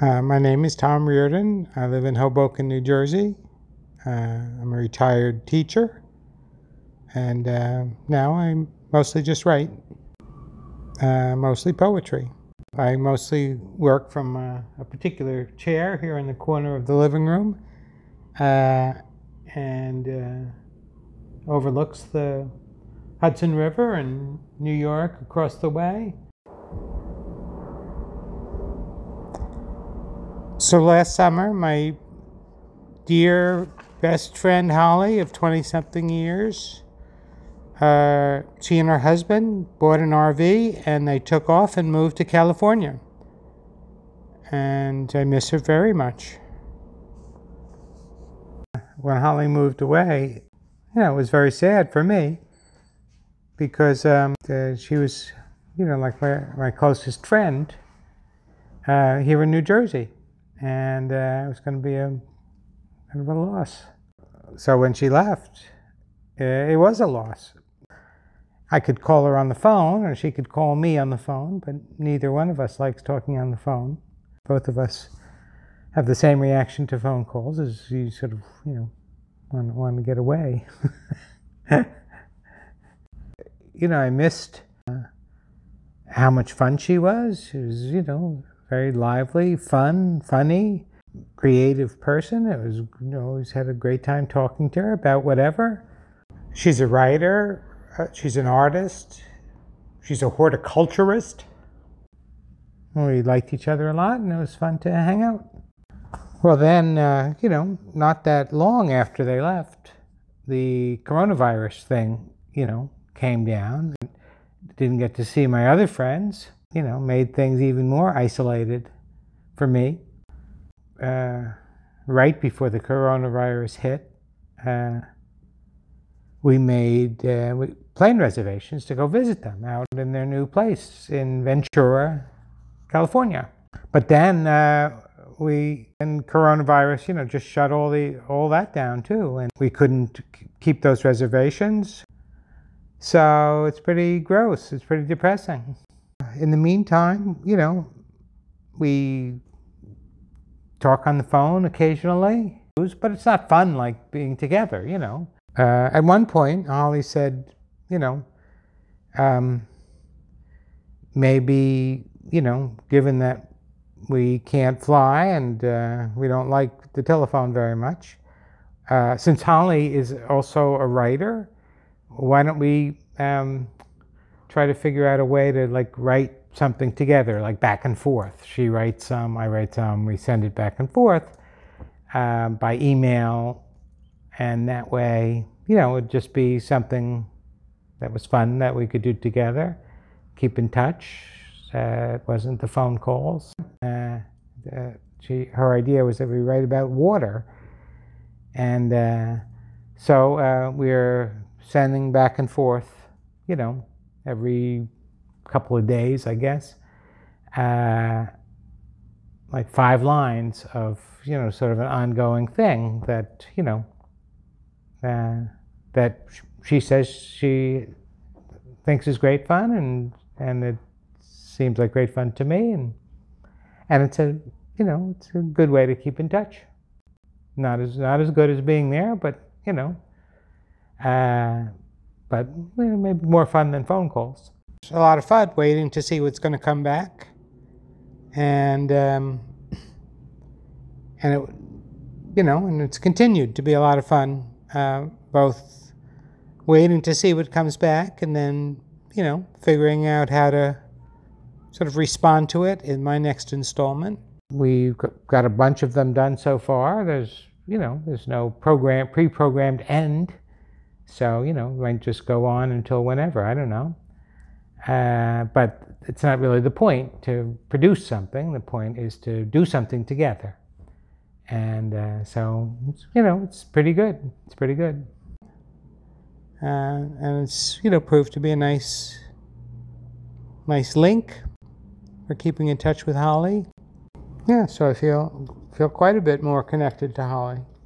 Uh, my name is Tom Reardon. I live in Hoboken, New Jersey. Uh, I'm a retired teacher, and uh, now I mostly just write, uh, mostly poetry. I mostly work from a, a, particular chair here in the corner of the living room, uh, and overlooks the Hudson River and New York across the way. So last summer, my dear best friend Holly of 20 something years, uh, she and her husband bought an RV and they took off and moved to California. And I miss her very much. When Holly moved away, you know, it was very sad for me because um, uh, she was, you know, like my, my closest friend uh, here in New Jersey. And uh, it was going to be a kind of a loss. So when she left, it was a loss. I could call her on the phone, or she could call me on the phone, but neither one of us likes talking on the phone. Both of us have the same reaction to phone calls as you sort of, you know, want, want to get away. you know, I missed uh, how much fun she was. She was, you know, very lively, fun, funny, creative person. It was, you know, always had a great time talking to her about whatever. She's a writer. Uh, she's an artist. She's a horticulturist. We liked each other a lot, and it was fun to hang out. Well, then, uh, you know, not that long after they left, the coronavirus thing, you know, came down. Didn't get to see my other friends, you know, made things even more isolated for me. Uh, right before the coronavirus hit, uh, we made uh, plane reservations to go visit them out in their new place in Ventura, California. But then uh, we, and coronavirus, you know, just shut all the all that down too, and we couldn't keep those reservations. So it's pretty gross. It's pretty depressing. In the meantime, you know, we talk on the phone occasionally, but it's not fun like being together, you know. Uh, at one point, Holly said, you know, um, maybe, you know, given that we can't fly and uh, we don't like the telephone very much, uh, since Holly is also a writer, why don't we um, try to figure out a way to like write something together, like back and forth. She writes some, I write some, we send it back and forth um, by email, and that way, you know, it'd just be something that was fun that we could do together, keep in touch. Uh, it wasn't the phone calls. Uh, uh, she, her idea was that we write about water, and uh, so uh, we're sending back and forth, you know, every couple of days, I guess, uh, like five lines of, you know, sort of an ongoing thing that, you know, uh, that she says she thinks is great fun and, and it seems like great fun to me. And, and it's a, you know, it's a good way to keep in touch. Not as, not as good as being there, but, you know, uh, but maybe more fun than phone calls. It's a lot of fun waiting to see what's going to come back, and um, and it, you know, and it's continued to be a lot of fun. Uh, both waiting to see what comes back, and then you know, figuring out how to sort of respond to it in my next installment. We've got a bunch of them done so far. There's you know, there's no program pre-programmed end so, you know, might just go on until whenever, I don't know. Uh, but it's not really the point to produce something. The point is to do something together. And uh, so, you know, it's pretty good. It's pretty good. Uh, and it's, you know, proved to be a nice, nice link for keeping in touch with Holly. Yeah, so I feel feel quite a bit more connected to Holly.